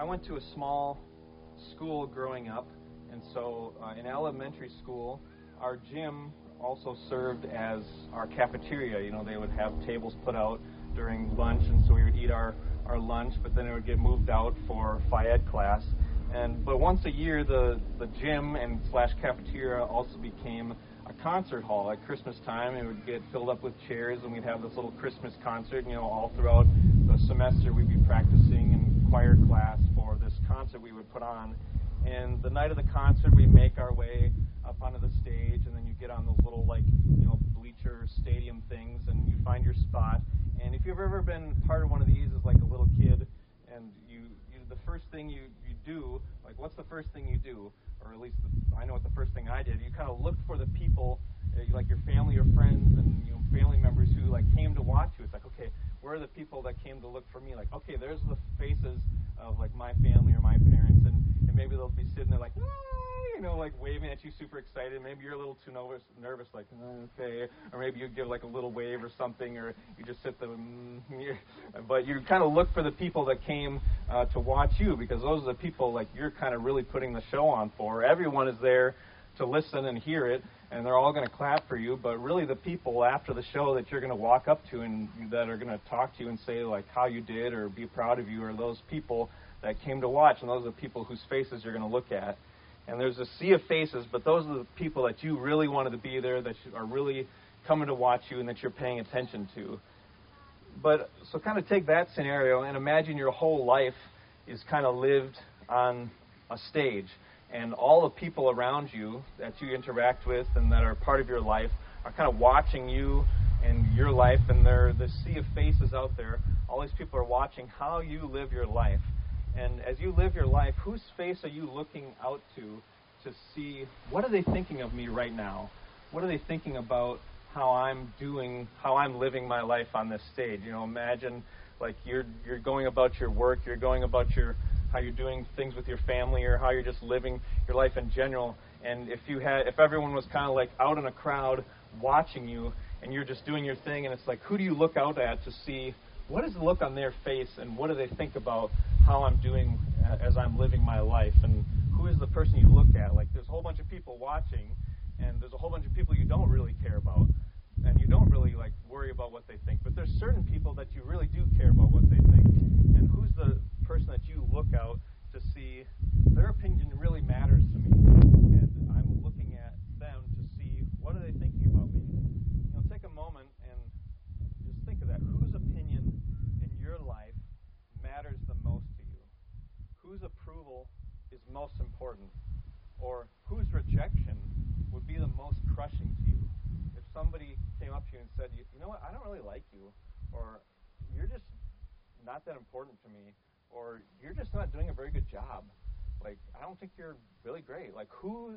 I went to a small school growing up, and so uh, in elementary school, our gym also served as our cafeteria. You know, they would have tables put out during lunch, and so we would eat our, our lunch, but then it would get moved out for Phi Ed class. And but once a year, the the gym and slash cafeteria also became a concert hall at Christmas time. It would get filled up with chairs, and we'd have this little Christmas concert. You know, all throughout the semester, we'd be practicing in choir class concert we would put on. And the night of the concert, we make our way up onto the stage, and then you get on those little like you know bleacher stadium things, and you find your spot. And if you've ever been part of one of these as like a little kid, and you, you the first thing you you do, like what's the first thing you do? or at least the, I know what the first thing I did. You kind of look for the people, uh, like your family or friends and you know family members who like came to watch you. It's like, okay, where are the people that came to look for me? Like, okay, there's the faces of like my family or my parents, and, and maybe they'll be sitting there like, ah, you know, like waving at you, super excited. Maybe you're a little too nervous, nervous, like okay, or maybe you give like a little wave or something, or you just sit there. Mm, but you kind of look for the people that came uh, to watch you because those are the people like you're kind of really putting the show on for. Everyone is there to listen and hear it, and they're all going to clap for you. But really, the people after the show that you're going to walk up to and that are going to talk to you and say like how you did or be proud of you are those people that came to watch, and those are the people whose faces you're going to look at. And there's a sea of faces, but those are the people that you really wanted to be there, that are really coming to watch you, and that you're paying attention to. But so kind of take that scenario and imagine your whole life is kind of lived on a stage and all the people around you that you interact with and that are part of your life are kind of watching you and your life, and there the sea of faces out there. All these people are watching how you live your life. And as you live your life, whose face are you looking out to to see what are they thinking of me right now? What are they thinking about how I'm doing, how I'm living my life on this stage? You know, imagine like you're you're going about your work, you're going about your how you're doing things with your family or how you're just living your life in general. And if you had, if everyone was kind of like out in a crowd watching you, and you're just doing your thing, and it's like, who do you look out at to see what is the look on their face, and what do they think about how I'm doing uh, as I'm living my life, and who is the person you look at? Like, there's a whole bunch of people watching, and there's a whole bunch of people you don't really care about, and you don't really like worry about what they think. But there's certain people that you really do care about what they think, and who's the person that you look out to see their opinion really matters to me. And I'm looking at them to see what are they thinking about me. You know, take a moment and just think of that. Whose opinion in your life matters the most to you? Whose approval is most important? Or whose rejection would be the most crushing to you? Somebody came up to you and said, you know what, I don't really like you, or you're just not that important to me, or you're just not doing a very good job. Like, I don't think you're really great. Like, who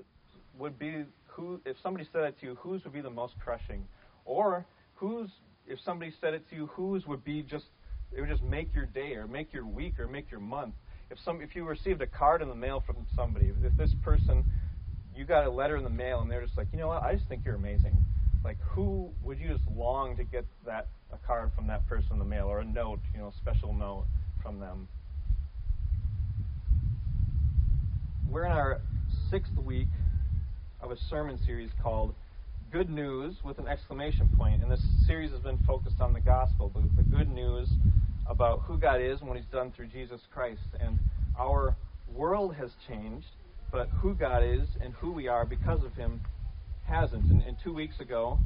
would be who if somebody said it to you, whose would be the most crushing? Or whose if somebody said it to you, whose would be just it would just make your day or make your week or make your month. If some if you received a card in the mail from somebody, if this person you got a letter in the mail and they're just like, you know what, I just think you're amazing. Like who would you just long to get that a card from that person in the mail or a note, you know, special note from them? We're in our sixth week of a sermon series called Good News with an exclamation point. And this series has been focused on the gospel, the, the good news about who God is and what He's done through Jesus Christ. And our world has changed, but who God is and who we are because of Him hasn't. And, and two weeks ago,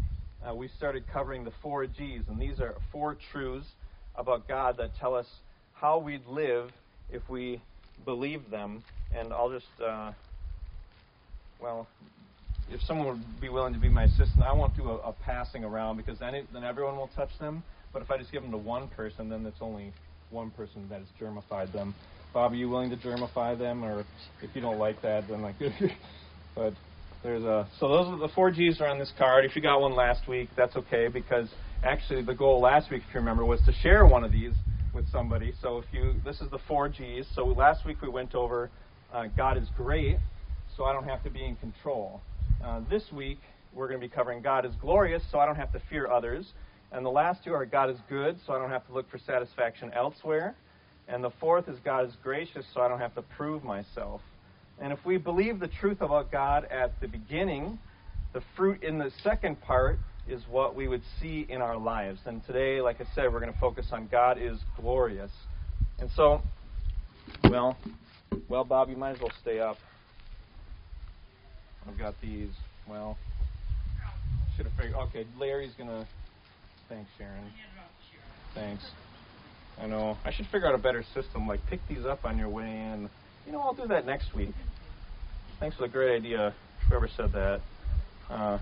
uh, we started covering the four G's. And these are four truths about God that tell us how we'd live if we believe them and I'll just, uh, well, if someone would be willing to be my assistant, I won't do a, a passing around because then, it, then everyone will touch them. But if I just give them to one person, then it's only one person that has germified them. Bob, are you willing to germify them, or if you don't like that, then like, but there's a so those are the four G's are on this card. If you got one last week, that's okay because actually the goal last week, if you remember, was to share one of these with somebody. So if you this is the four G's. So last week we went over uh, God is great, so I don't have to be in control. Uh, this week, we're going to be covering God is glorious, so I don't have to fear others. And the last two are God is good, so I don't have to look for satisfaction elsewhere. And the fourth is God is gracious, so I don't have to prove myself. And if we believe the truth about God at the beginning, the fruit in the second part is what we would see in our lives. And today, like I said, we're going to focus on God is glorious. And so, well, well, Bob, you might as well stay up. I've got these. Well, should have figured. Okay, Larry's gonna. Thanks, Sharon. Thanks. I know. I should figure out a better system. Like pick these up on your way in. You know, I'll do that next week. Thanks for the great idea. Whoever said that. Uh,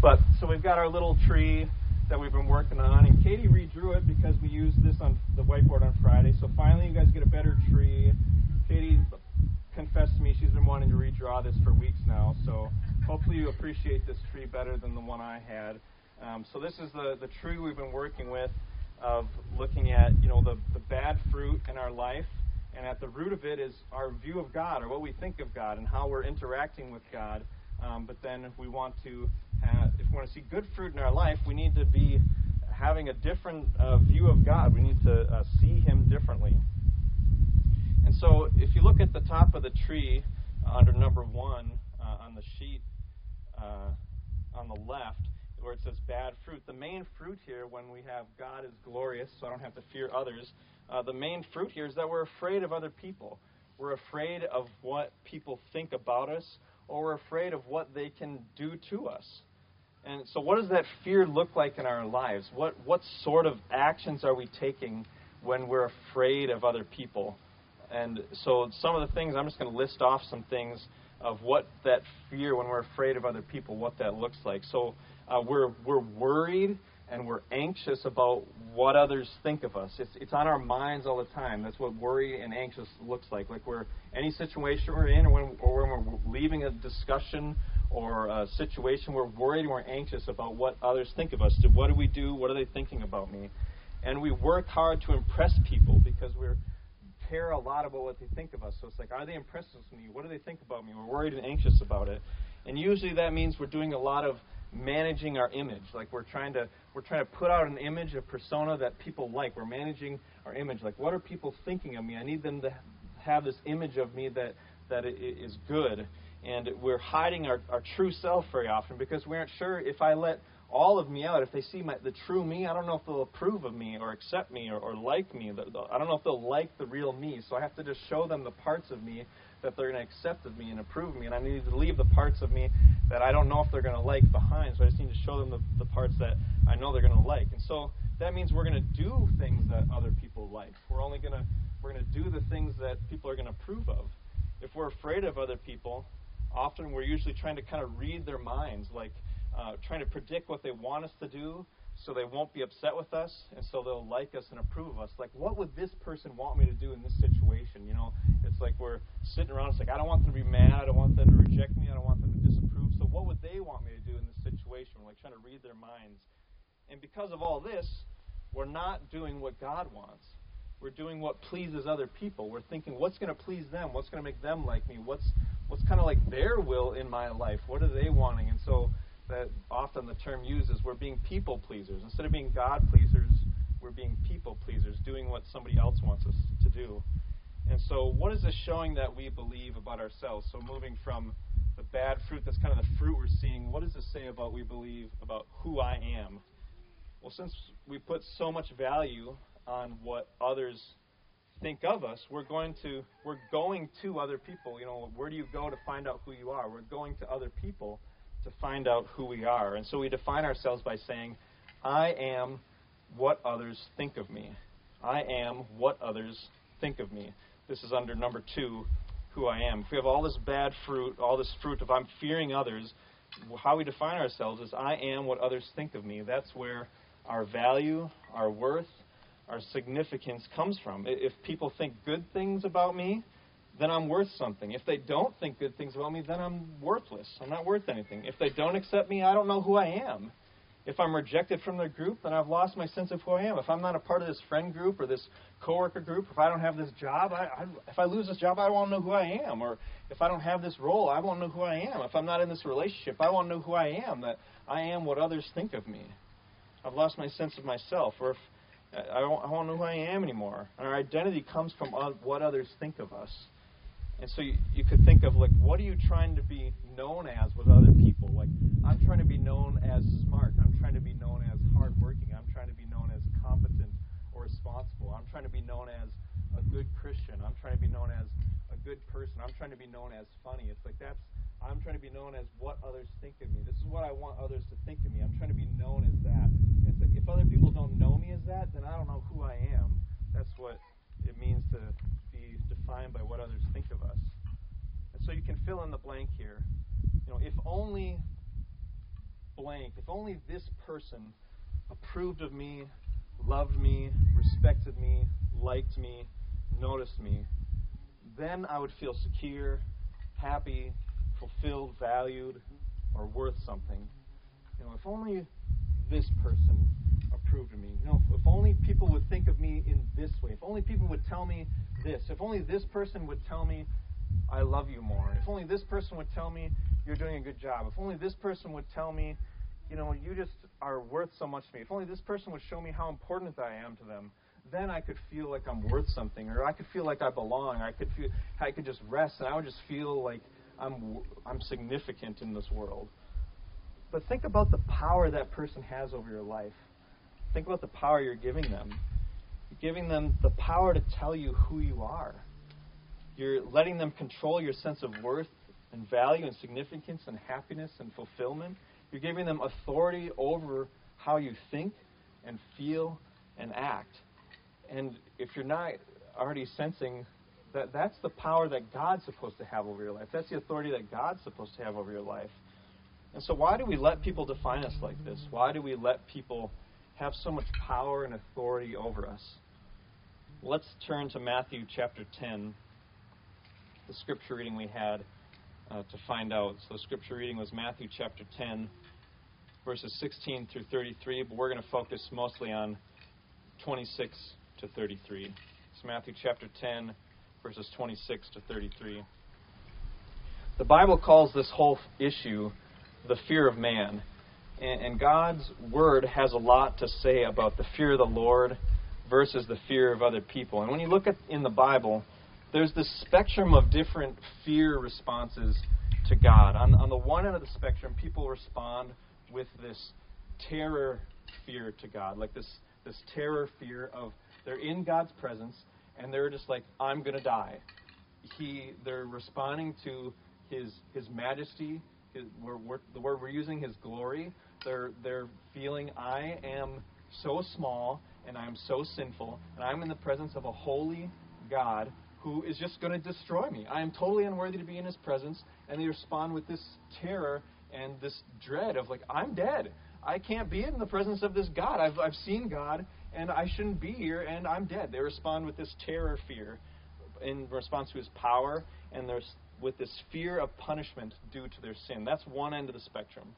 but so we've got our little tree that we've been working on, and Katie redrew it because we used this on the whiteboard on Friday. So finally, you guys get a better tree. Katie confessed to me she's been wanting to redraw this for weeks now. So hopefully you appreciate this tree better than the one I had. Um, so this is the, the tree we've been working with of looking at you know the, the bad fruit in our life and at the root of it is our view of God or what we think of God and how we're interacting with God. Um, but then if we want to have, if we want to see good fruit in our life we need to be having a different uh, view of God. We need to uh, see him differently. And so if you look at the top of the tree uh, under number one uh, on the sheet uh, on the left where it says bad fruit. The main fruit here, when we have God is glorious, so I don't have to fear others, uh, the main fruit here is that we're afraid of other people. We're afraid of what people think about us, or we're afraid of what they can do to us. And so, what does that fear look like in our lives? What, what sort of actions are we taking when we're afraid of other people? And so, some of the things, I'm just going to list off some things of what that fear, when we're afraid of other people, what that looks like. So, uh, we're, we're worried and we're anxious about what others think of us. It's, it's on our minds all the time. That's what worry and anxious looks like. Like we're any situation we're in, or when, or when we're leaving a discussion or a situation, we're worried and we're anxious about what others think of us. What do we do? What are they thinking about me? And we work hard to impress people because we care a lot about what they think of us. So it's like, are they impressed with me? What do they think about me? We're worried and anxious about it. And usually that means we're doing a lot of managing our image. Like we're trying to we're trying to put out an image, a persona that people like. We're managing our image. Like what are people thinking of me? I need them to have this image of me that that is good. And we're hiding our, our true self very often because we aren't sure if I let all of me out, if they see my, the true me, I don't know if they'll approve of me or accept me or, or like me. I don't know if they'll like the real me. So I have to just show them the parts of me that they're going to accept of me and approve of me. And I need to leave the parts of me that I don't know if they're going to like behind. So I just need to show them the, the parts that I know they're going to like. And so that means we're going to do things that other people like. We're only going to we're going to do the things that people are going to approve of. If we're afraid of other people, often we're usually trying to kind of read their minds, like uh, trying to predict what they want us to do so they won't be upset with us, and so they'll like us and approve of us. Like, what would this person want me to do in this situation? You know, it's like we're sitting around. It's like I don't want them to be mad. I don't want them to reject me. I don't want them to disapprove. So, what would they want me to do in this situation? We're like trying to read their minds, and because of all this, we're not doing what God wants. We're doing what pleases other people. We're thinking, what's going to please them? What's going to make them like me? What's what's kind of like their will in my life? What are they wanting? And so that often the term uses, we're being people pleasers. Instead of being God pleasers, we're being people pleasers, doing what somebody else wants us to do. And so, what is this showing that we believe about ourselves? So, moving from the bad fruit, that's kind of the fruit we're seeing, what does this say about we believe about who I am? Well, since we put so much value on what others think of us, we're going to we're going to other people. You know, where do you go to find out who you are? We're going to other people to find out who we are. And so we define ourselves by saying, I am what others think of me. I am what others think of me. This is under number two, who I am. If we have all this bad fruit, all this fruit of I'm fearing others, how we define ourselves is I am what others think of me. That's where our value, our worth, our significance comes from. If people think good things about me, then I'm worth something. If they don't think good things about me, then I'm worthless. I'm not worth anything. If they don't accept me, I don't know who I am. If I'm rejected from their group, then I've lost my sense of who I am. If I'm not a part of this friend group or this coworker group, if I don't have this job, I, I, if I lose this job, I won't know who I am. Or if I don't have this role, I won't know who I am. If I'm not in this relationship, I won't know who I am. That I am what others think of me. I've lost my sense of myself. Or if uh, I don't, I don't know who I am anymore. And Our identity comes from what others think of us. And so you, you could think of like, what are you trying to be known as with other people? Like, I'm trying to be known as smart. I'm trying to be known as hardworking. I'm trying to be known as competent or responsible. I'm trying to be known as a good Christian. I'm trying to be known as a good person. I'm trying to be known as funny. It's like that's I'm trying to be known as what others think of me. This is what I want others to think of me. I'm trying to be known as that. And it's like if other people don't know me as that, then I don't know who I am. That's what it means to be defined by what others think of us. And so you can fill in the blank here. You know, if only blank, if only this person approved of me, loved me, respected me, liked me, noticed me, then I would feel secure, happy, fulfilled, valued, or worth something. You know, if only this person approved of me. You know, if, if only people would think of me in this way. If only people would tell me this. If only this person would tell me I love you more. If only this person would tell me you're doing a good job. If only this person would tell me, you know, you just are worth so much to me. If only this person would show me how important I am to them then I could feel like I'm worth something, or I could feel like I belong. I could feel I could just rest, and I would just feel like I'm, I'm significant in this world. But think about the power that person has over your life. Think about the power you're giving them. You're giving them the power to tell you who you are. You're letting them control your sense of worth and value and significance and happiness and fulfillment. You're giving them authority over how you think and feel and act. And if you're not already sensing that that's the power that God's supposed to have over your life. That's the authority that God's supposed to have over your life. And so, why do we let people define us like this? Why do we let people have so much power and authority over us? Let's turn to Matthew chapter 10, the scripture reading we had uh, to find out. So, the scripture reading was Matthew chapter 10, verses 16 through 33, but we're going to focus mostly on 26 to 33. It's Matthew chapter 10, verses 26 to 33. The Bible calls this whole issue the fear of man. And, God's Word has a lot to say about the fear of the Lord versus the fear of other people. And when you look at in the Bible, there's this spectrum of different fear responses to God. On, on the one end of the spectrum, people respond with this terror fear to God, like this, this terror fear of they're in God's presence and they're just like, I'm going to die. He, they're responding to his his majesty. His, we're, we're, the word we're using, his glory. They're they're feeling, I am so small and I'm so sinful, and I'm in the presence of a holy God who is just going to destroy me. I am totally unworthy to be in his presence, and they respond with this terror and this dread of like, I'm dead. I can't be in the presence of this God. I've I've seen God, and I shouldn't be here, and I'm dead. They respond with this terror fear in response to his power, and there's with this fear of punishment due to their sin. That's one end of the spectrum.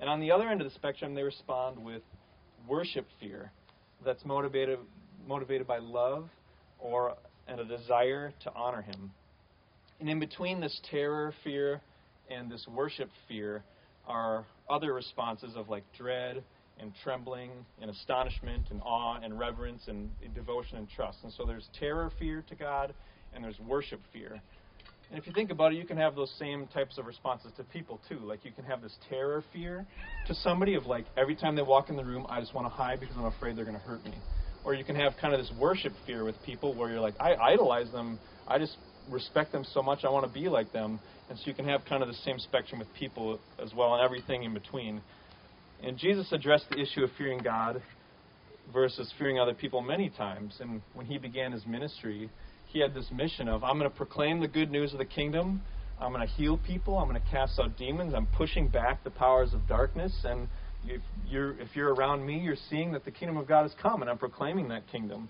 And on the other end of the spectrum, they respond with worship fear that's motivated motivated by love or and a desire to honor him. And in between this terror fear and this worship fear are other responses of like dread and trembling and astonishment and awe and reverence and devotion and trust. And so there's terror fear to God and there's worship fear. And if you think about it, you can have those same types of responses to people too. Like you can have this terror fear to somebody of like every time they walk in the room, I just want to hide because I'm afraid they're going to hurt me. Or you can have kind of this worship fear with people where you're like, I idolize them. I just respect them so much. I want to be like them. And so you can have kind of the same spectrum with people as well, and everything in between. And Jesus addressed the issue of fearing God versus fearing other people many times. And when he began his ministry, he had this mission of I'm going to proclaim the good news of the kingdom. I'm going to heal people. I'm going to cast out demons. I'm pushing back the powers of darkness. And if you're, if you're around me, you're seeing that the kingdom of God has come, and I'm proclaiming that kingdom.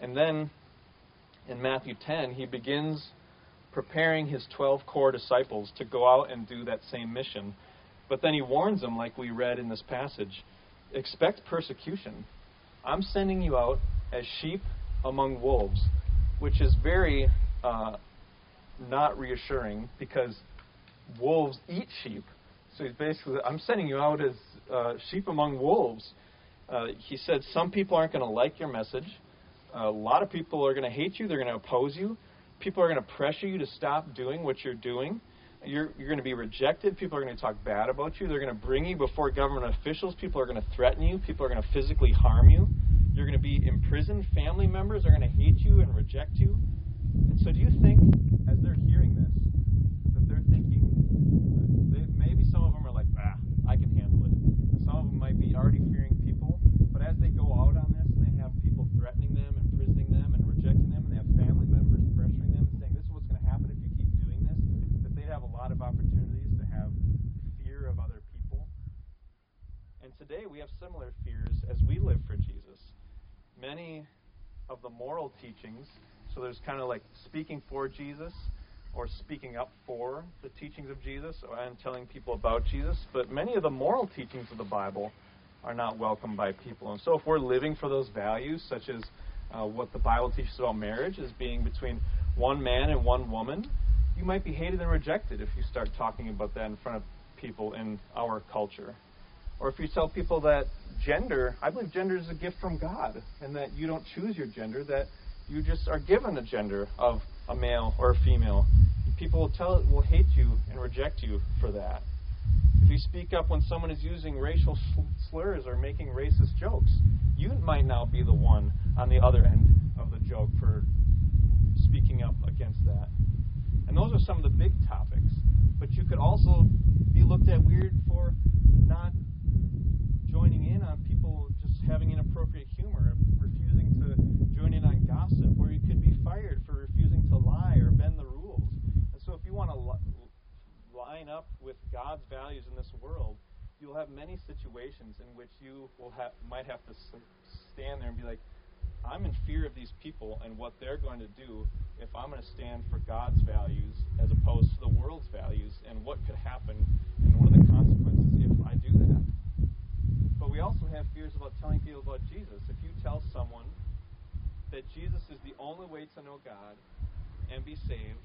And then in Matthew 10, he begins preparing his 12 core disciples to go out and do that same mission. But then he warns them, like we read in this passage expect persecution. I'm sending you out as sheep among wolves, which is very uh, not reassuring because wolves eat sheep. So he's basically, I'm sending you out as uh, sheep among wolves. Uh, he said some people aren't going to like your message. a lot of people are going to hate you. They're going to oppose you. People are going to pressure you to stop doing what you're doing. You're, you're going to be rejected. People are going to talk bad about you. They're going to bring you before government officials. People are going to threaten you. People are going to physically harm you. You're going to be imprisoned. Family members are going to hate you and reject you. And so, do you think, as they're hearing this, that they're thinking, they, maybe some of them are like, ah, I can handle it. And some of them might be already fearing people. But as they go out on this and they have people threatening them, imprisoning them, and rejecting them, and they have family members pressuring them and saying, this is what's going to happen if you keep doing this, that they'd have a lot of opportunities to have fear of other people. And today we have similar fears as we live for Jesus. Many of the moral teachings so there's kind of like speaking for Jesus or speaking up for the teachings of Jesus and telling people about Jesus. But many of the moral teachings of the Bible are not welcomed by people. And so if we're living for those values, such as uh, what the Bible teaches about marriage as being between one man and one woman, you might be hated and rejected if you start talking about that in front of people in our culture. Or if you tell people that gender, I believe gender is a gift from God, and that you don't choose your gender, that you just are given a gender of a male or a female. People will tell will hate you and reject you for that. If you speak up when someone is using racial slurs or making racist jokes, you might now be the one on the other end of the joke for speaking up against that. And those are some of the big topics. But you could also be looked at weird for not joining in on people just having inappropriate humor, refusing to join in on gossip, or you could be fired for refusing to lie or bend the rules. And so, if you want to li- line up with God's values in this world, you'll have many situations in which you will ha- might have to stand there and be like, I'm in fear of these people and what they're going to do if I'm going to stand for God's values as opposed to the world's values, and what could happen and what are the consequences if I do that. Also have fears about telling people about Jesus. If you tell someone that Jesus is the only way to know God and be saved,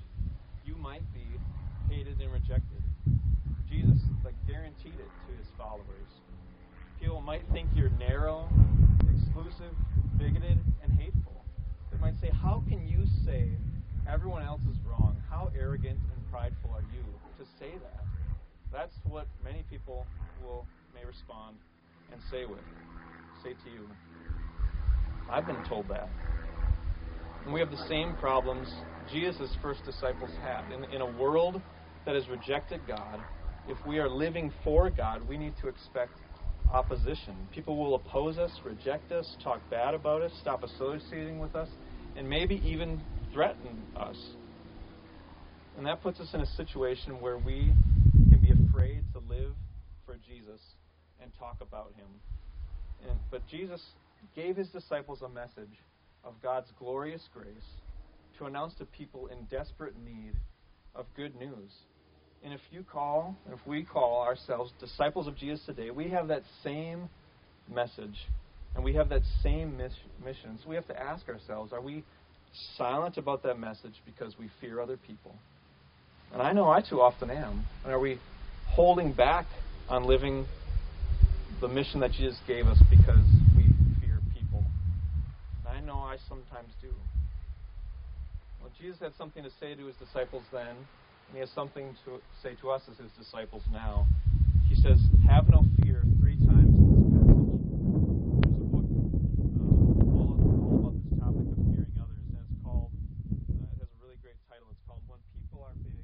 you might be hated and rejected. Jesus like guaranteed it to his followers. People might think you're narrow, exclusive, bigoted, and hateful. They might say, How can you say everyone else is wrong? How arrogant and prideful are you to say that? That's what many people will may respond and say with. Say to you. I've been told that. And we have the same problems Jesus' first disciples had. In, in a world that has rejected God, if we are living for God, we need to expect opposition. People will oppose us, reject us, talk bad about us, stop associating with us, and maybe even threaten us. And that puts us in a situation where we can be afraid to live for Jesus and talk about him. And, but Jesus gave his disciples a message of God's glorious grace to announce to people in desperate need of good news. And if you call, if we call ourselves disciples of Jesus today, we have that same message and we have that same mission. So we have to ask ourselves are we silent about that message because we fear other people? And I know I too often am. And are we holding back on living the mission that Jesus gave us because we fear people. I know I sometimes do. Well, Jesus had something to say to his disciples then, and he has something to say to us as his disciples now. He says, Have no fear three times in this passage. There's a book uh, all, all, about this topic of fearing others, and it's called, uh, it has a really great title. It's called When People Are Big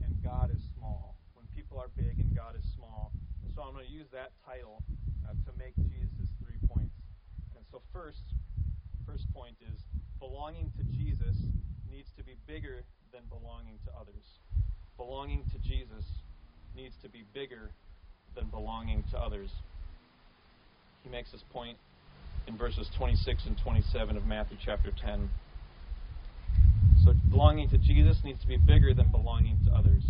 and God is Small. When People Are Big and God is Small. And so I'm going to use that title uh, to make Jesus' three points. And so, first, first point is belonging to Jesus needs to be bigger than belonging to others. Belonging to Jesus needs to be bigger than belonging to others. He makes this point in verses 26 and 27 of Matthew chapter 10. So belonging to Jesus needs to be bigger than belonging to others.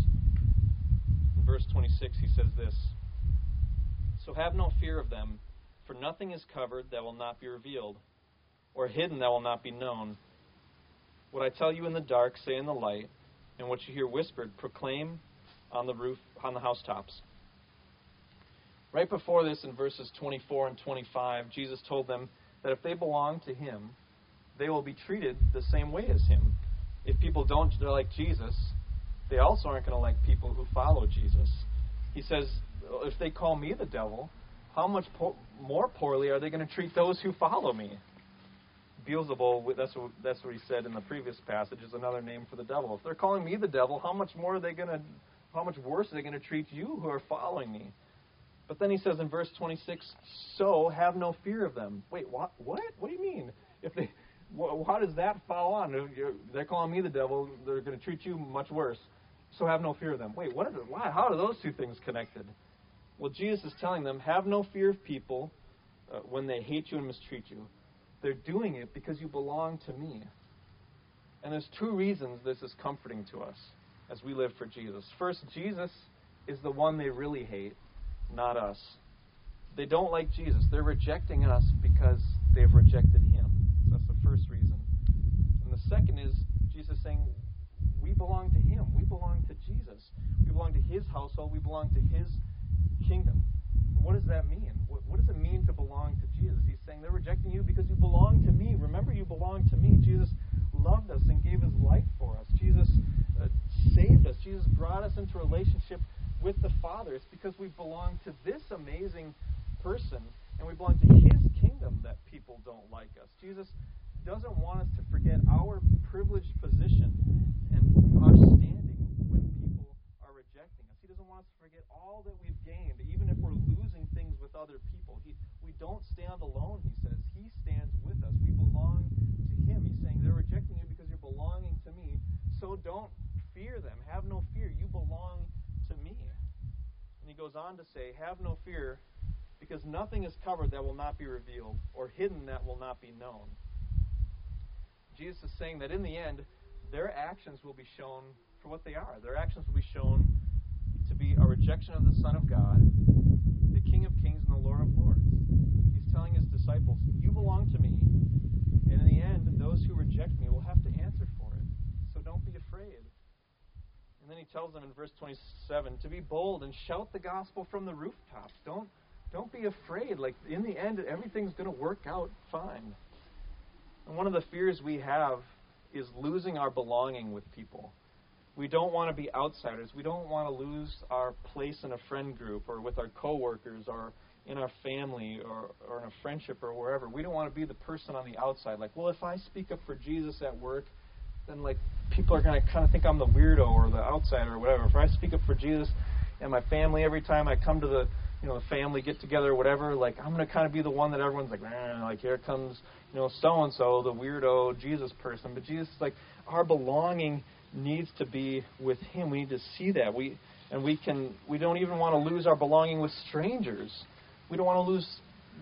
In verse 26, he says this So have no fear of them, for nothing is covered that will not be revealed or hidden that will not be known. What I tell you in the dark, say in the light, and what you hear whispered, proclaim on the roof, on the housetops. Right before this, in verses 24 and 25, Jesus told them that if they belong to Him, they will be treated the same way as Him. If people don't they're like Jesus, they also aren't going to like people who follow Jesus. He says, if they call me the devil, how much po- more poorly are they going to treat those who follow me? Beelzebul, that's what, that's what he said in the previous passage, is another name for the devil. If they're calling me the devil, how much more are they going to, how much worse are they going to treat you who are following me? But then he says in verse 26, so have no fear of them. Wait, what? What? What do you mean? If they, how does that follow on? They're calling me the devil. They're going to treat you much worse so have no fear of them. Wait, what are the, why? How are those two things connected? Well, Jesus is telling them, have no fear of people uh, when they hate you and mistreat you. They're doing it because you belong to me. And there's two reasons this is comforting to us as we live for Jesus. First, Jesus is the one they really hate, not us. They don't like Jesus. They're rejecting us because they've rejected him. That's the first reason. And the second is Jesus saying, we belong to Him. We belong to Jesus. We belong to His household. We belong to His kingdom. And what does that mean? What, what does it mean to belong to Jesus? He's saying they're rejecting you because you belong to me. Remember, you belong to me. Jesus loved us and gave His life for us. Jesus uh, saved us. Jesus brought us into relationship with the Father. It's because we belong to this amazing person and we belong to His kingdom that people don't like us. Jesus doesn't want us to forget our privileged position and our standing when people are rejecting us. He doesn't want us to forget all that we've gained, even if we're losing things with other people. He, we don't stand alone, he says. He stands with us. We belong He's saying they're rejecting you because you're belonging to me, so don't fear them. Have no fear. You belong to me. And he goes on to say, Have no fear because nothing is covered that will not be revealed, or hidden that will not be known. Jesus is saying that in the end, their actions will be shown for what they are. Their actions will be shown to be a rejection of the Son of God, the King of Kings and the Lord of Lords. He's telling his disciples, You belong to me, and in the end, those who reject me will have to answer for it. So don't be afraid. And then he tells them in verse 27 to be bold and shout the gospel from the rooftops. Don't, don't be afraid. Like, in the end, everything's going to work out fine. And one of the fears we have is losing our belonging with people. We don't want to be outsiders. We don't want to lose our place in a friend group or with our coworkers or in our family or, or in a friendship or wherever. We don't want to be the person on the outside. Like, well, if I speak up for Jesus at work, then like people are going to kind of think I'm the weirdo or the outsider or whatever. If I speak up for Jesus and my family every time I come to the you know, the family get together or whatever, like I'm gonna kind of be the one that everyone's like, nah, like here comes, you know, so and so, the weirdo Jesus person. But Jesus, like, our belonging needs to be with Him. We need to see that. We and we can. We don't even want to lose our belonging with strangers. We don't want to lose.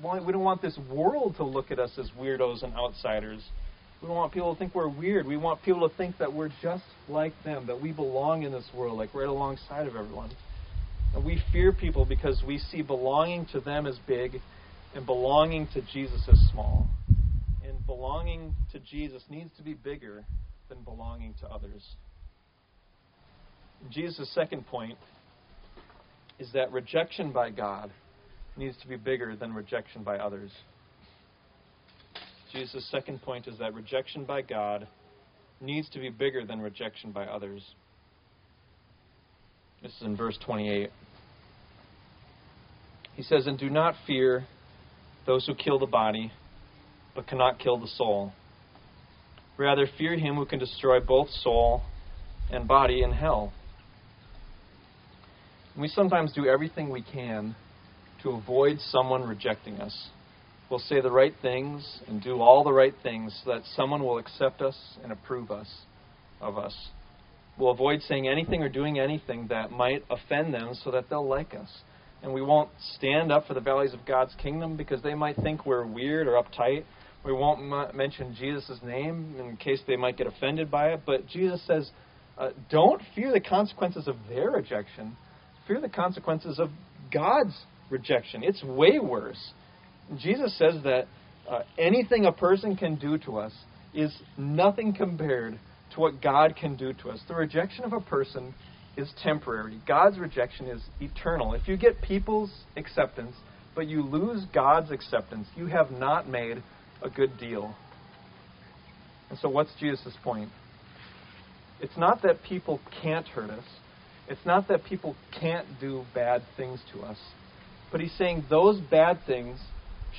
We don't want this world to look at us as weirdos and outsiders. We don't want people to think we're weird. We want people to think that we're just like them, that we belong in this world, like right alongside of everyone. And we fear people because we see belonging to them as big and belonging to Jesus as small. And belonging to Jesus needs to be bigger than belonging to others. Jesus' second point is that rejection by God needs to be bigger than rejection by others. Jesus' second point is that rejection by God needs to be bigger than rejection by others. This is in verse 28. He says, And do not fear those who kill the body, but cannot kill the soul. Rather, fear him who can destroy both soul and body in hell. we sometimes do everything we can to avoid someone rejecting us. We'll say the right things and do all the right things so that someone will accept us and approve us of us. We'll avoid saying anything or doing anything that might offend them so that they'll like us. And we won't stand up for the values of God's kingdom because they might think we're weird or uptight. We won't m- mention Jesus' name in case they might get offended by it. But Jesus says, uh, don't fear the consequences of their rejection. Fear the consequences of God's rejection. It's way worse. Jesus says that uh, anything a person can do to us is nothing compared to what God can do to us. The rejection of a person is temporary. God's rejection is eternal. If you get people's acceptance, but you lose God's acceptance, you have not made a good deal. And so, what's Jesus' point? It's not that people can't hurt us, it's not that people can't do bad things to us, but he's saying those bad things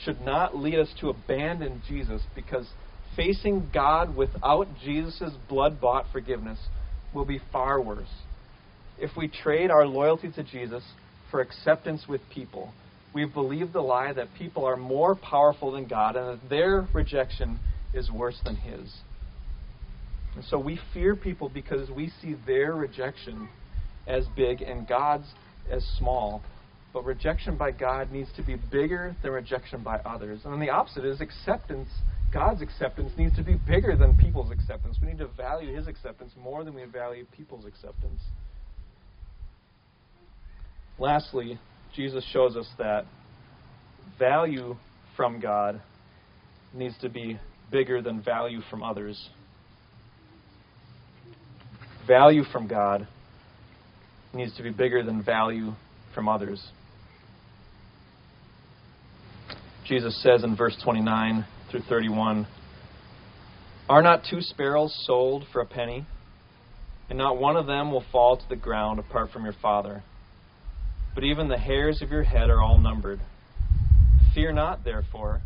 should not lead us to abandon Jesus because facing God without Jesus' blood bought forgiveness will be far worse. If we trade our loyalty to Jesus for acceptance with people, we've believed the lie that people are more powerful than God and that their rejection is worse than His. And so we fear people because we see their rejection as big and God's as small. But rejection by God needs to be bigger than rejection by others. And the opposite is acceptance. God's acceptance needs to be bigger than people's acceptance. We need to value His acceptance more than we value people's acceptance. Lastly, Jesus shows us that value from God needs to be bigger than value from others. Value from God needs to be bigger than value from others. Jesus says in verse 29 through 31 Are not two sparrows sold for a penny? And not one of them will fall to the ground apart from your Father. But even the hairs of your head are all numbered. Fear not, therefore.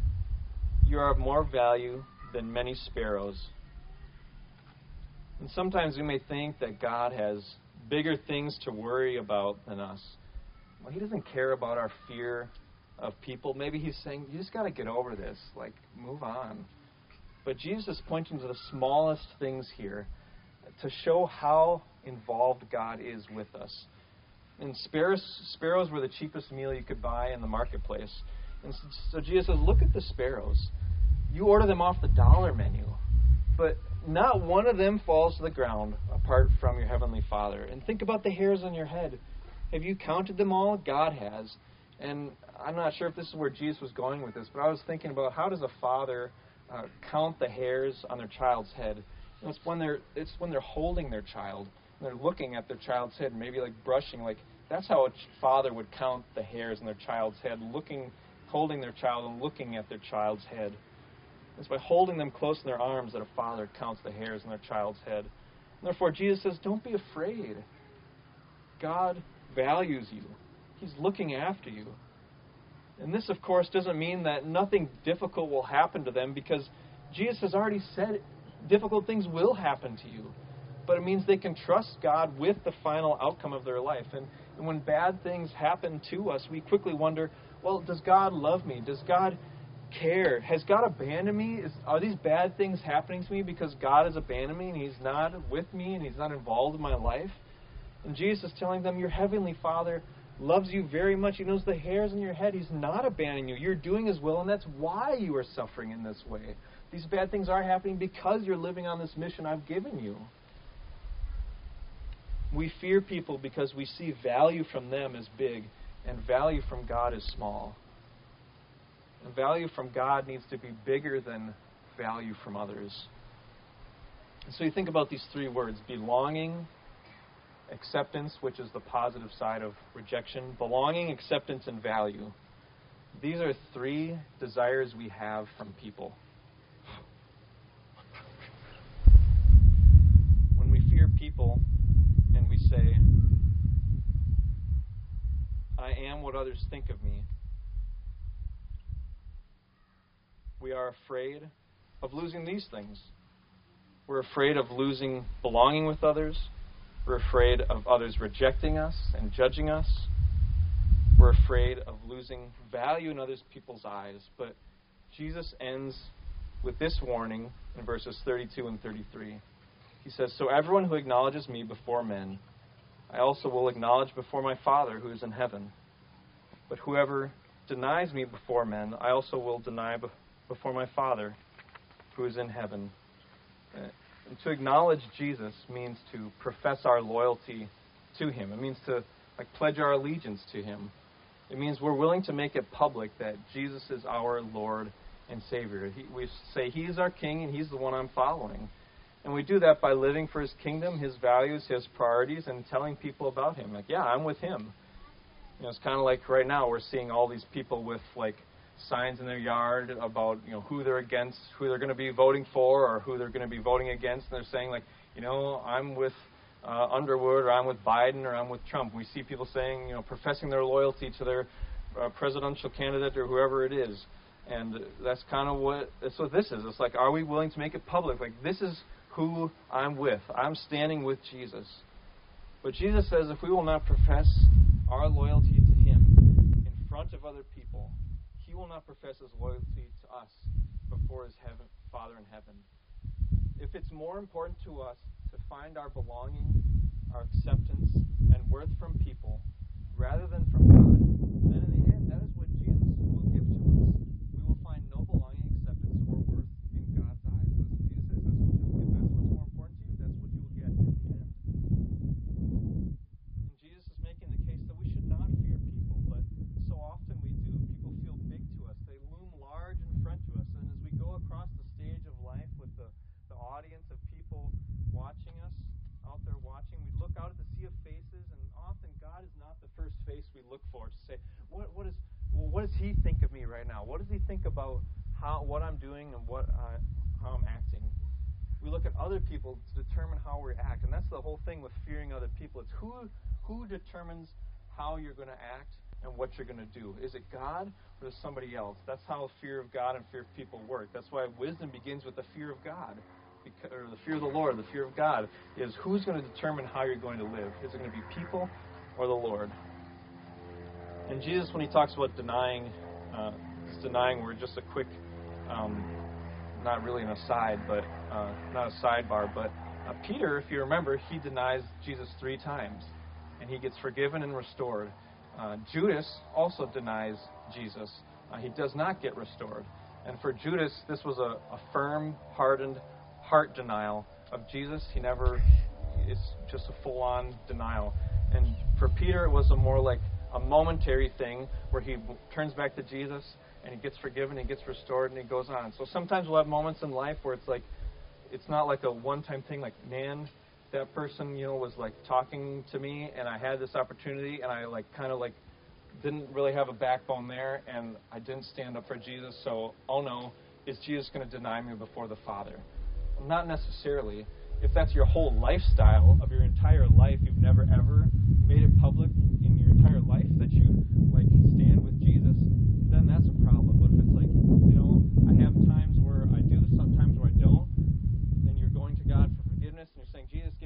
You are of more value than many sparrows. And sometimes we may think that God has bigger things to worry about than us. Well, He doesn't care about our fear of people. Maybe He's saying, you just got to get over this. Like, move on. But Jesus is pointing to the smallest things here to show how involved God is with us. And sparrows, sparrows were the cheapest meal you could buy in the marketplace. And so Jesus says, Look at the sparrows. You order them off the dollar menu, but not one of them falls to the ground apart from your heavenly Father. And think about the hairs on your head. Have you counted them all? God has. And I'm not sure if this is where Jesus was going with this, but I was thinking about how does a father uh, count the hairs on their child's head? And it's when they're it's when they're holding their child and they're looking at their child's head, maybe like brushing. Like that's how a father would count the hairs on their child's head, looking, holding their child and looking at their child's head. It's by holding them close in their arms that a father counts the hairs on their child's head. And therefore, Jesus says, Don't be afraid. God values you, He's looking after you. And this, of course, doesn't mean that nothing difficult will happen to them because Jesus has already said difficult things will happen to you. But it means they can trust God with the final outcome of their life. And, and when bad things happen to us, we quickly wonder well, does God love me? Does God care? Has God abandoned me? Is, are these bad things happening to me because God has abandoned me and He's not with me and He's not involved in my life? And Jesus is telling them, Your heavenly Father loves you very much. He knows the hairs on your head. He's not abandoning you. You're doing His will, and that's why you are suffering in this way. These bad things are happening because you're living on this mission I've given you. We fear people because we see value from them as big and value from God as small. And value from God needs to be bigger than value from others. And so you think about these three words belonging, acceptance, which is the positive side of rejection, belonging, acceptance, and value. These are three desires we have from people. When we fear people and we say, I am what others think of me, we are afraid of losing these things. We're afraid of losing belonging with others. We're afraid of others rejecting us and judging us. We're afraid of losing value in other people's eyes. But Jesus ends with this warning in verses 32 and 33. He says, So everyone who acknowledges me before men, I also will acknowledge before my Father who is in heaven. But whoever denies me before men, I also will deny before my Father who is in heaven. Uh, Uh, to acknowledge Jesus means to profess our loyalty to him. It means to like pledge our allegiance to him. It means we're willing to make it public that Jesus is our Lord and Savior. He, we say He is our King and He's the one I'm following. And we do that by living for His kingdom, His values, His priorities, and telling people about Him. Like, yeah, I'm with Him. You know, it's kind of like right now we're seeing all these people with like signs in their yard about you know who they're against, who they're going to be voting for, or who they're going to be voting against, and they're saying like, you know, I'm with uh, Underwood, or I'm with Biden, or I'm with Trump. We see people saying, you know, professing their loyalty to their uh, presidential candidate or whoever it is, and that's kind of what that's what this is. It's like, are we willing to make it public? Like this is who I'm with. I'm standing with Jesus. But Jesus says if we will not profess our loyalty to Him in front of other people, He will not profess His loyalty to us before His heaven, Father in heaven. If it's more important to us to find our belonging, our acceptance, and worth from people rather than from God, then in the end, that is what Jesus will give to us. We will find no belonging, acceptance, or worth in God's eyes. That's what Jesus says. That's what you'll get. That's what's more important to you. That's what you will get in the end. And Jesus is making the case that we should not fear people, but so often we do. People feel big to us. They loom large in front to us. And as we go across the stage of life with the, the audience of people watching us, out there watching, we look out at the sea of faces, and often God is not the first face we look for to say, what, what is well, what does He think of me right now? What does He think about how what I'm doing and what uh, how I'm acting? We look at other people to determine how we act, and that's the whole thing with fearing other people. It's who who determines how you're going to act and what you're going to do. Is it God or is somebody else? That's how fear of God and fear of people work. That's why wisdom begins with the fear of God or the fear of the Lord, the fear of God, is who's going to determine how you're going to live. Is it going to be people or the Lord? And Jesus, when he talks about denying, uh, this denying word, just a quick, um, not really an aside, but uh, not a sidebar, but uh, Peter, if you remember, he denies Jesus three times, and he gets forgiven and restored. Uh, Judas also denies Jesus. Uh, he does not get restored. And for Judas, this was a, a firm, hardened heart denial of Jesus. He never, it's just a full on denial. And for Peter, it was a more like a momentary thing where he turns back to Jesus and he gets forgiven, he gets restored, and he goes on. So sometimes we'll have moments in life where it's like, it's not like a one time thing, like, man, that person, you know, was like talking to me and I had this opportunity and I like kind of like didn't really have a backbone there and I didn't stand up for Jesus, so oh no, is Jesus going to deny me before the Father? Not necessarily. If that's your whole lifestyle of your entire life, you've never ever made it public in your entire life that you like stand with Jesus, then that's a problem. But if it's like, you know, I have times where I do, sometimes where I don't, and you're going to God for forgiveness and you're saying, Jesus, give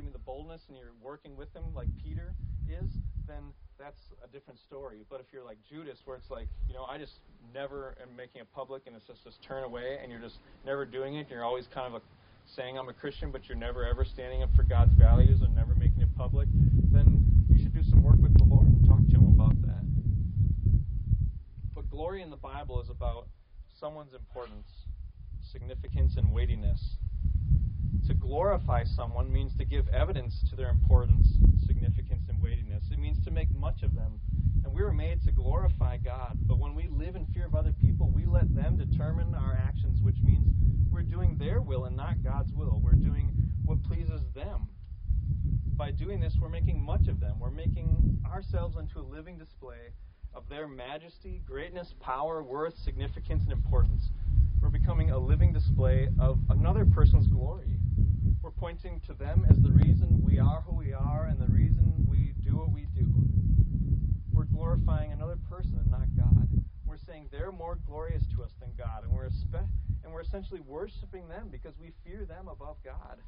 boldness, and you're working with Him like Peter is, then that's a different story. But if you're like Judas, where it's like, you know, I just never am making it public, and it's just this turn away, and you're just never doing it, and you're always kind of a saying I'm a Christian, but you're never ever standing up for God's values and never making it public, then you should do some work with the Lord and talk to Him about that. But glory in the Bible is about someone's importance, significance, and weightiness. To glorify someone means to give evidence to their importance, significance, and weightiness. It means to make much of them. And we were made to glorify God. But when we live in fear of other people, we let them determine our actions, which means we're doing their will and not God's will. We're doing what pleases them. By doing this, we're making much of them. We're making ourselves into a living display of their majesty, greatness, power, worth, significance, and importance. We're becoming a living display of another person's glory. We're pointing to them as the reason we are who we are and the reason we do what we do. We're glorifying another person and not God. We're saying they're more glorious to us than God, and we're espe- and we're essentially worshiping them because we fear them above God.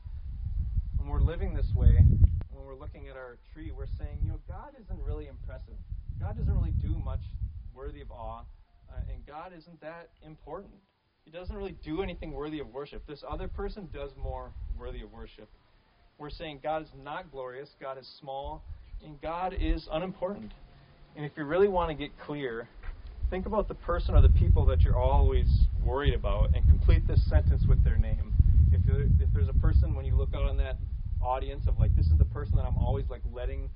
When we're living this way, when we're looking at our tree, we're saying, you know, God isn't really impressive. God doesn't really do much worthy of awe, uh, and God isn't that important. Doesn't really do anything worthy of worship. This other person does more worthy of worship. We're saying God is not glorious, God is small, and God is unimportant. And if you really want to get clear, think about the person or the people that you're always worried about and complete this sentence with their name. If, if there's a person, when you look out on that audience of like, this is the person that I'm always like letting,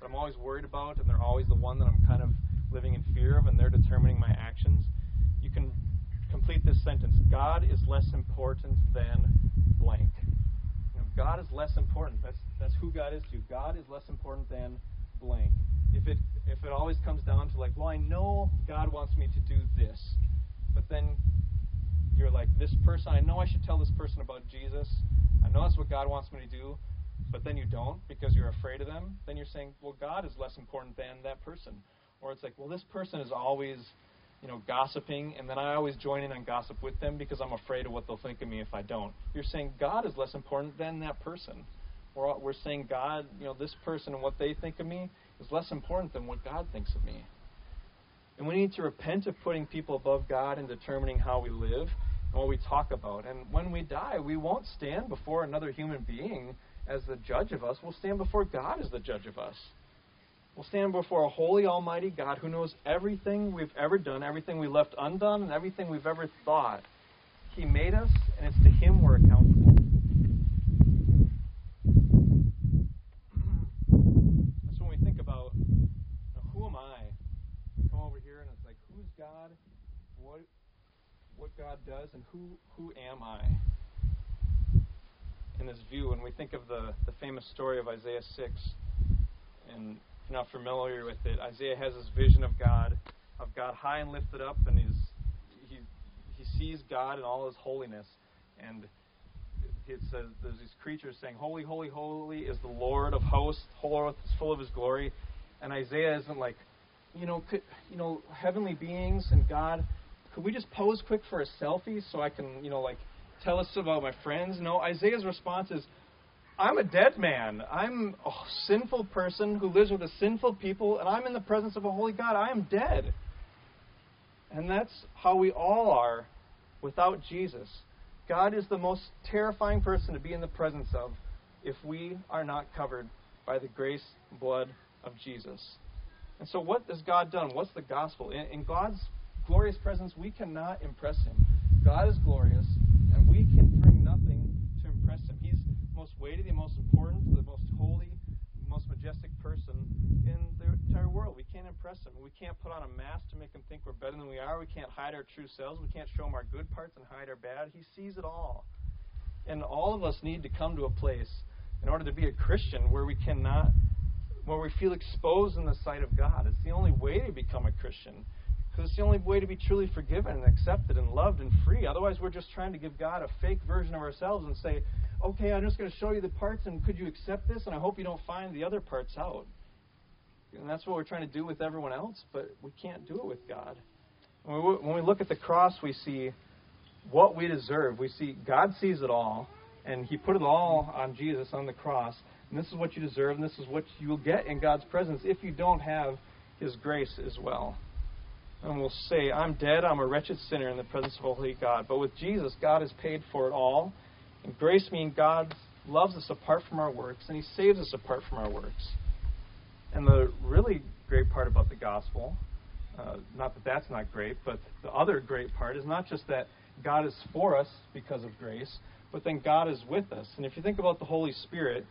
that I'm always worried about, and they're always the one that I'm kind of living in fear of, and they're determining my actions, you can complete this sentence God is less important than blank. You know, God is less important. That's that's who God is to you. God is less important than blank. If it if it always comes down to like, well, I know God wants me to do this, but then you're like, this person, I know I should tell this person about Jesus. I know that's what God wants me to do, but then you don't because you're afraid of them. Then you're saying, well, God is less important than that person. Or it's like, well, this person is always you know, gossiping, and then I always join in on gossip with them because I'm afraid of what they'll think of me if I don't. You're saying God is less important than that person. Or we're saying God, you know, this person and what they think of me is less important than what God thinks of me. And we need to repent of putting people above God and determining how we live and what we talk about. And when we die, we won't stand before another human being as the judge of us. We'll stand before God as the judge of us. We'll stand before a holy, almighty God who knows everything we've ever done, everything we left undone, and everything we've ever thought. He made us, and it's to Him we're accountable. That's when we think about who am I? We come over here, and it's like, who's God? What what God does, and who who am I? In this view, when we think of the the famous story of Isaiah six, and you're not familiar with it, Isaiah has this vision of God, of God high and lifted up, and he's, he, he sees God in all his holiness. And it says there's these creatures saying, Holy, holy, holy is the Lord of hosts, whole earth is full of his glory. And Isaiah isn't like, you know, could, you know, heavenly beings and God, could we just pose quick for a selfie so I can, you know, like tell us about my friends? No, Isaiah's response is, I'm a dead man. I'm a sinful person who lives with a sinful people, and I'm in the presence of a holy God. I am dead. And that's how we all are without Jesus. God is the most terrifying person to be in the presence of if we are not covered by the grace blood of Jesus. And so, what has God done? What's the gospel? In, in God's glorious presence, we cannot impress Him. God is glorious, and we can bring nothing to impress Him. He's most weighty, the most important, the most holy, the most majestic person in the entire world. We can't impress him. We can't put on a mask to make him think we're better than we are. We can't hide our true selves. We can't show him our good parts and hide our bad. He sees it all. And all of us need to come to a place in order to be a Christian where we cannot, where we feel exposed in the sight of God. It's the only way to become a Christian. Because it's the only way to be truly forgiven and accepted and loved and free. Otherwise, we're just trying to give God a fake version of ourselves and say, okay, I'm just going to show you the parts, and could you accept this? And I hope you don't find the other parts out. And that's what we're trying to do with everyone else, but we can't do it with God. When we look at the cross, we see what we deserve. We see God sees it all, and He put it all on Jesus on the cross. And this is what you deserve, and this is what you will get in God's presence if you don't have His grace as well. And we'll say, I'm dead, I'm a wretched sinner in the presence of holy God. But with Jesus, God has paid for it all, and grace means God loves us apart from our works, and He saves us apart from our works. And the really great part about the gospel, uh, not that that's not great, but the other great part is not just that God is for us because of grace, but then God is with us. And if you think about the Holy Spirit,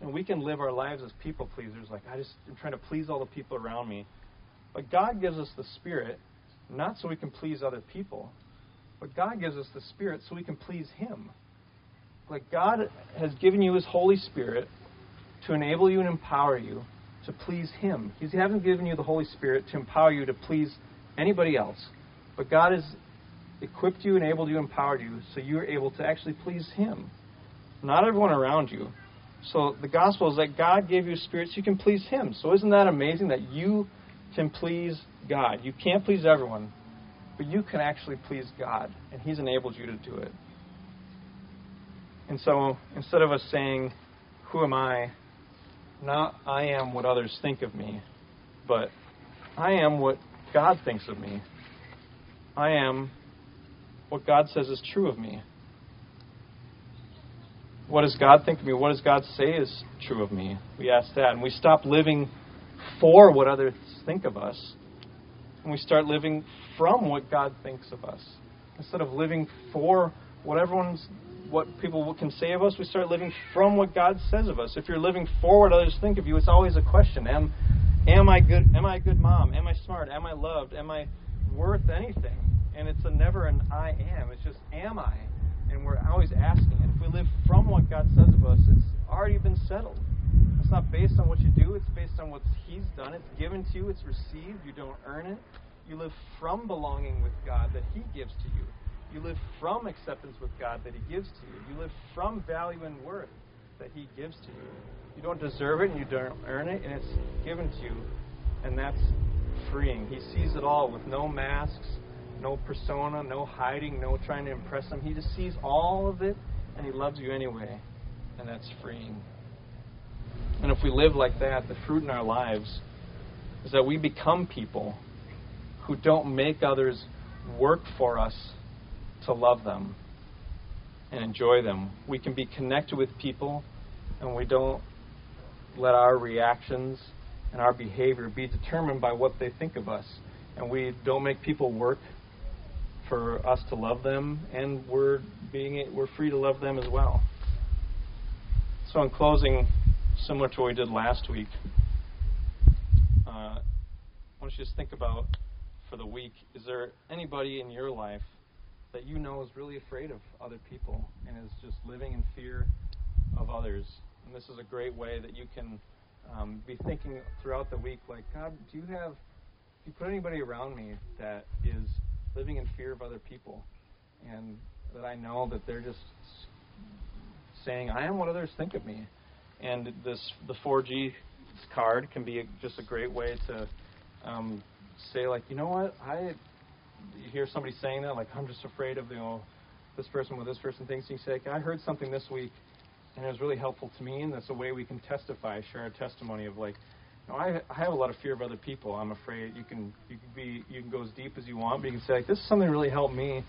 and we can live our lives as people pleasers, like I just am trying to please all the people around me. But God gives us the Spirit not so we can please other people, but God gives us the Spirit so we can please Him like God has given you His Holy Spirit to enable you and empower you to please Him. He hasn't given you the Holy Spirit to empower you to please anybody else. But God has equipped you, enabled you, empowered you so you're able to actually please Him. Not everyone around you. So the gospel is that God gave you a spirit so you can please Him. So isn't that amazing that you can please God? You can't please everyone, but you can actually please God, and He's enabled you to do it. And so instead of us saying, Who am I? Not I am what others think of me, but I am what God thinks of me. I am what God says is true of me. What does God think of me? What does God say is true of me? We ask that. And we stop living for what others think of us. And we start living from what God thinks of us. Instead of living for what everyone's what people can say of us, we start living from what God says of us. If you're living for what others think of you, it's always a question. Am, am I good? Am I a good mom? Am I smart? Am I loved? Am I worth anything? And it's a never an I am. It's just am I? And we're always asking. And if we live from what God says of us, us, it's already been settled. It's not based on what you do, it's based on what He's done. It's given to you, it's received. You don't earn it. You live from belonging with God that He gives to you. You live from acceptance with God that He gives to you. You live from value and worth that He gives to you. You don't deserve it and you don't earn it, and it's given to you. And that's freeing. He sees it all with no masks, no persona, no hiding, no trying to impress Him. He just sees all of it, and He loves you anyway. And that's freeing. And if we live like that, the fruit in our lives is that we become people who don't make others work for us to love them and enjoy them. We can be connected with people and we don't let our reactions and our behavior be determined by what they think of us. And we don't make people work for us to love them and we're being we're free to love them as well. So in closing, similar to what we did last week, uh, I want you to just think about for the week is there anybody in your life that you know is really afraid of other people and is just living in fear of others? And this is a great way that you can um, be thinking throughout the week, like, God, do you have, do you put anybody around me that is living in fear of other people? And that I know that they're just saying, I am what others think of me. And this the 4G card can be a, just a great way to um, say, like, you know what, I you hear somebody saying that, like, I'm just afraid of you know this person what this person thinks. And you say, I heard something this week, and it was really helpful to me, and that's a way we can testify, share our testimony of like. You know, I, I have a lot of fear of other people. I'm afraid you can you can be you can go as deep as you want, but you can say like this is something that really helped me,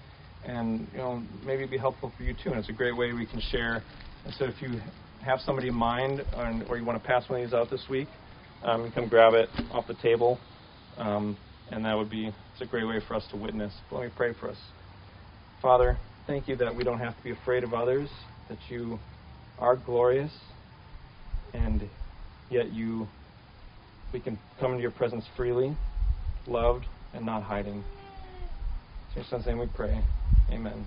and you know maybe it'd be helpful for you too. And it's a great way we can share. And so if you have somebody in mind on, or you want to pass one of these out this week, um, you grab it off the table. Um, and that would be it's a great way for us to witness. But let me pray for us. Father, thank you that we don't have to be afraid of others, that you are glorious, and yet you we can come into your presence freely, loved, and not hiding. In your son's name we pray. Amen.